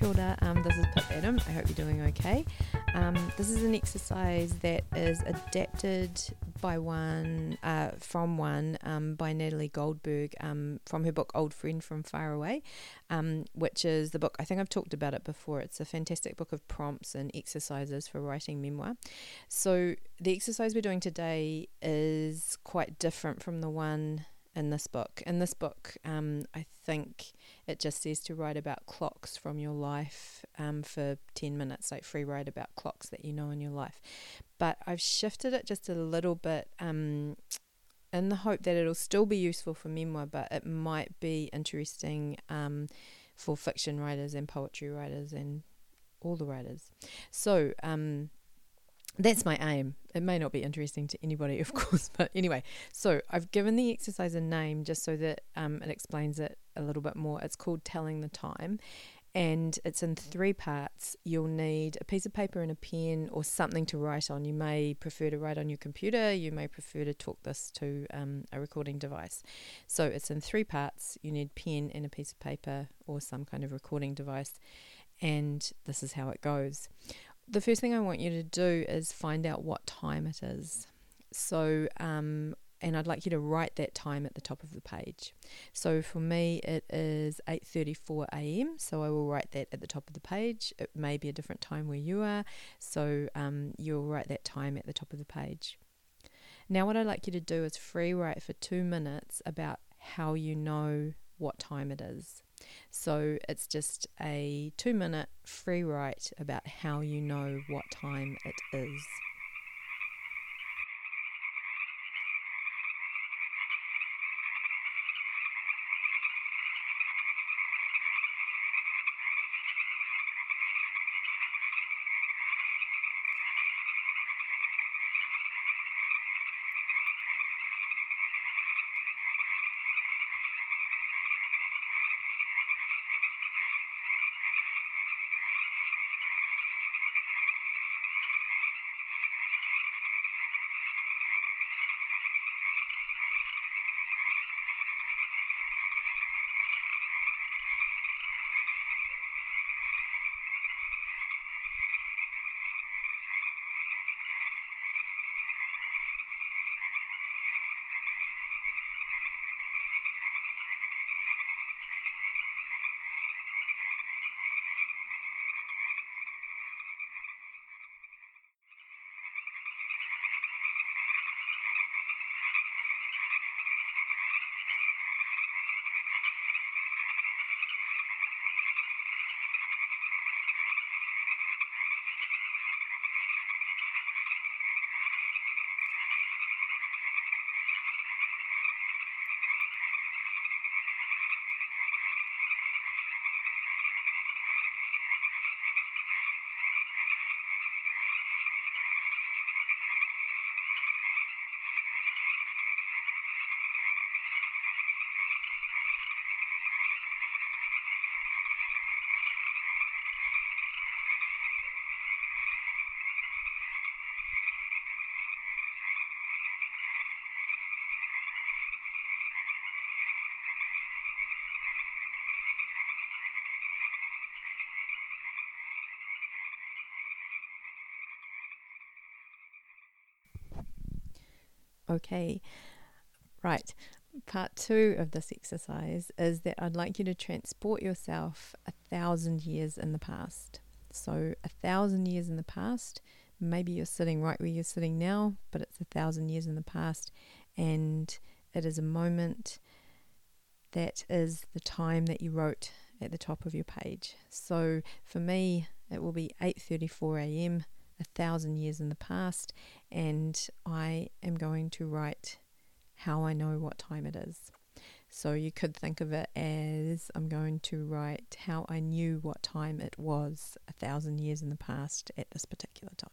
Matilda. Um, this is Pip Adam. I hope you're doing okay. Um, this is an exercise that is adapted by one uh, from one um, by Natalie Goldberg um, from her book Old Friend from Far Away, um, which is the book I think I've talked about it before. It's a fantastic book of prompts and exercises for writing memoir. So the exercise we're doing today is quite different from the one in this book. In this book, um, I think it just says to write about clocks from your life um, for 10 minutes, like free write about clocks that you know in your life. But I've shifted it just a little bit um, in the hope that it'll still be useful for memoir, but it might be interesting um, for fiction writers and poetry writers and all the writers. So, um, that's my aim. It may not be interesting to anybody, of course, but anyway. So I've given the exercise a name just so that um, it explains it a little bit more. It's called Telling the Time, and it's in three parts. You'll need a piece of paper and a pen or something to write on. You may prefer to write on your computer. You may prefer to talk this to um, a recording device. So it's in three parts. You need pen and a piece of paper or some kind of recording device, and this is how it goes the first thing I want you to do is find out what time it is. So, um, and I'd like you to write that time at the top of the page. So for me, it is 8:34 a.m. So I will write that at the top of the page. It may be a different time where you are, so um, you'll write that time at the top of the page. Now, what I'd like you to do is free write for two minutes about how you know what time it is. So it's just a two minute free write about how you know what time it is. Okay, right. Part two of this exercise is that I'd like you to transport yourself a thousand years in the past. So, a thousand years in the past, maybe you're sitting right where you're sitting now, but it's a thousand years in the past, and it is a moment that is the time that you wrote at the top of your page. So, for me, it will be 8:34 a.m a thousand years in the past, and I am going to write how I know what time it is. So you could think of it as I'm going to write how I knew what time it was a thousand years in the past at this particular time.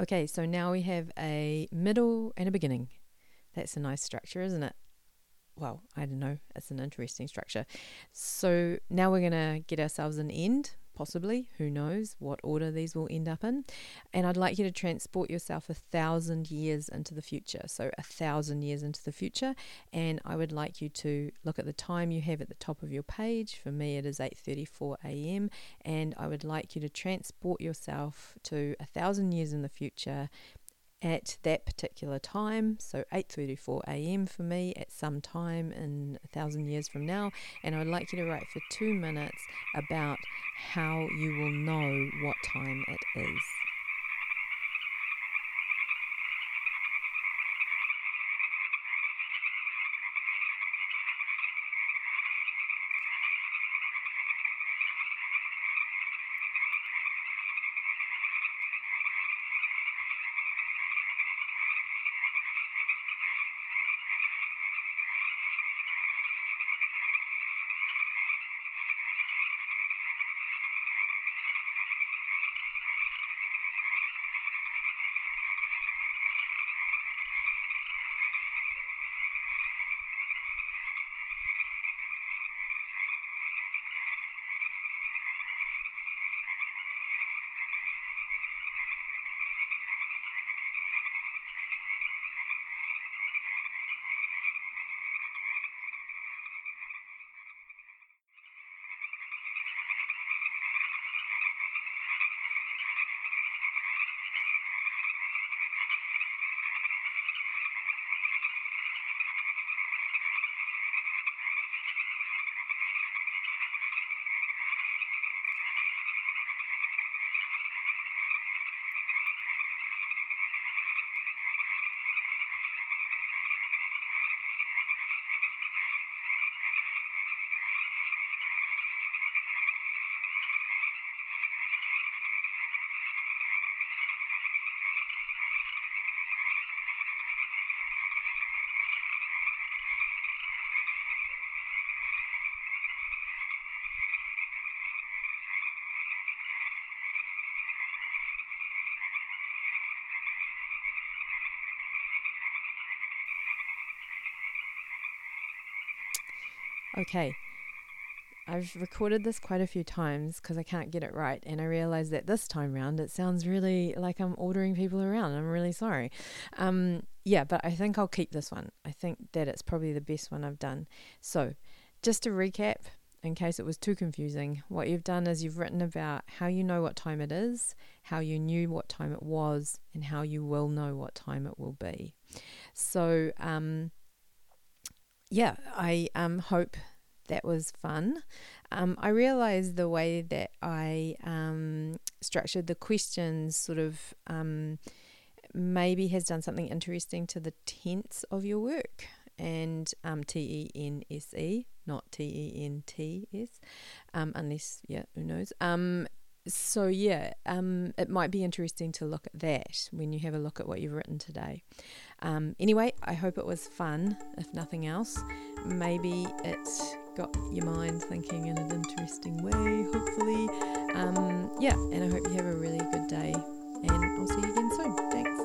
Okay, so now we have a middle and a beginning. That's a nice structure, isn't it? Well, I don't know. It's an interesting structure. So now we're going to get ourselves an end possibly. Who knows what order these will end up in? And I'd like you to transport yourself a thousand years into the future. So, a thousand years into the future. And I would like you to look at the time you have at the top of your page. For me, it is 8:34 a.m. And I would like you to transport yourself to a thousand years in the future at that particular time, so 8:34 a.m. for me at some time in a thousand years from now, and I'd like you to write for two minutes about how you will know what time it is. Okay. I've recorded this quite a few times because I can't get it right, and I realize that this time round it sounds really like I'm ordering people around. I'm really sorry. Um, yeah, but I think I'll keep this one. I think that it's probably the best one I've done. So, just to recap, in case it was too confusing, what you've done is you've written about how you know what time it is, how you knew what time it was, and how you will know what time it will be. So, um, yeah, I um, hope that was fun. Um, I realized the way that I um, structured the questions sort of um, maybe has done something interesting to the tense of your work. And um, T E N S E, not T E N T S, um, unless, yeah, who knows. Um, so yeah, um, it might be interesting to look at that when you have a look at what you've written today. Um, anyway, I hope it was fun, if nothing else. Maybe it got your mind thinking in an interesting way, hopefully. Um, yeah, and I hope you have a really good day, and I'll see you again soon. Thanks.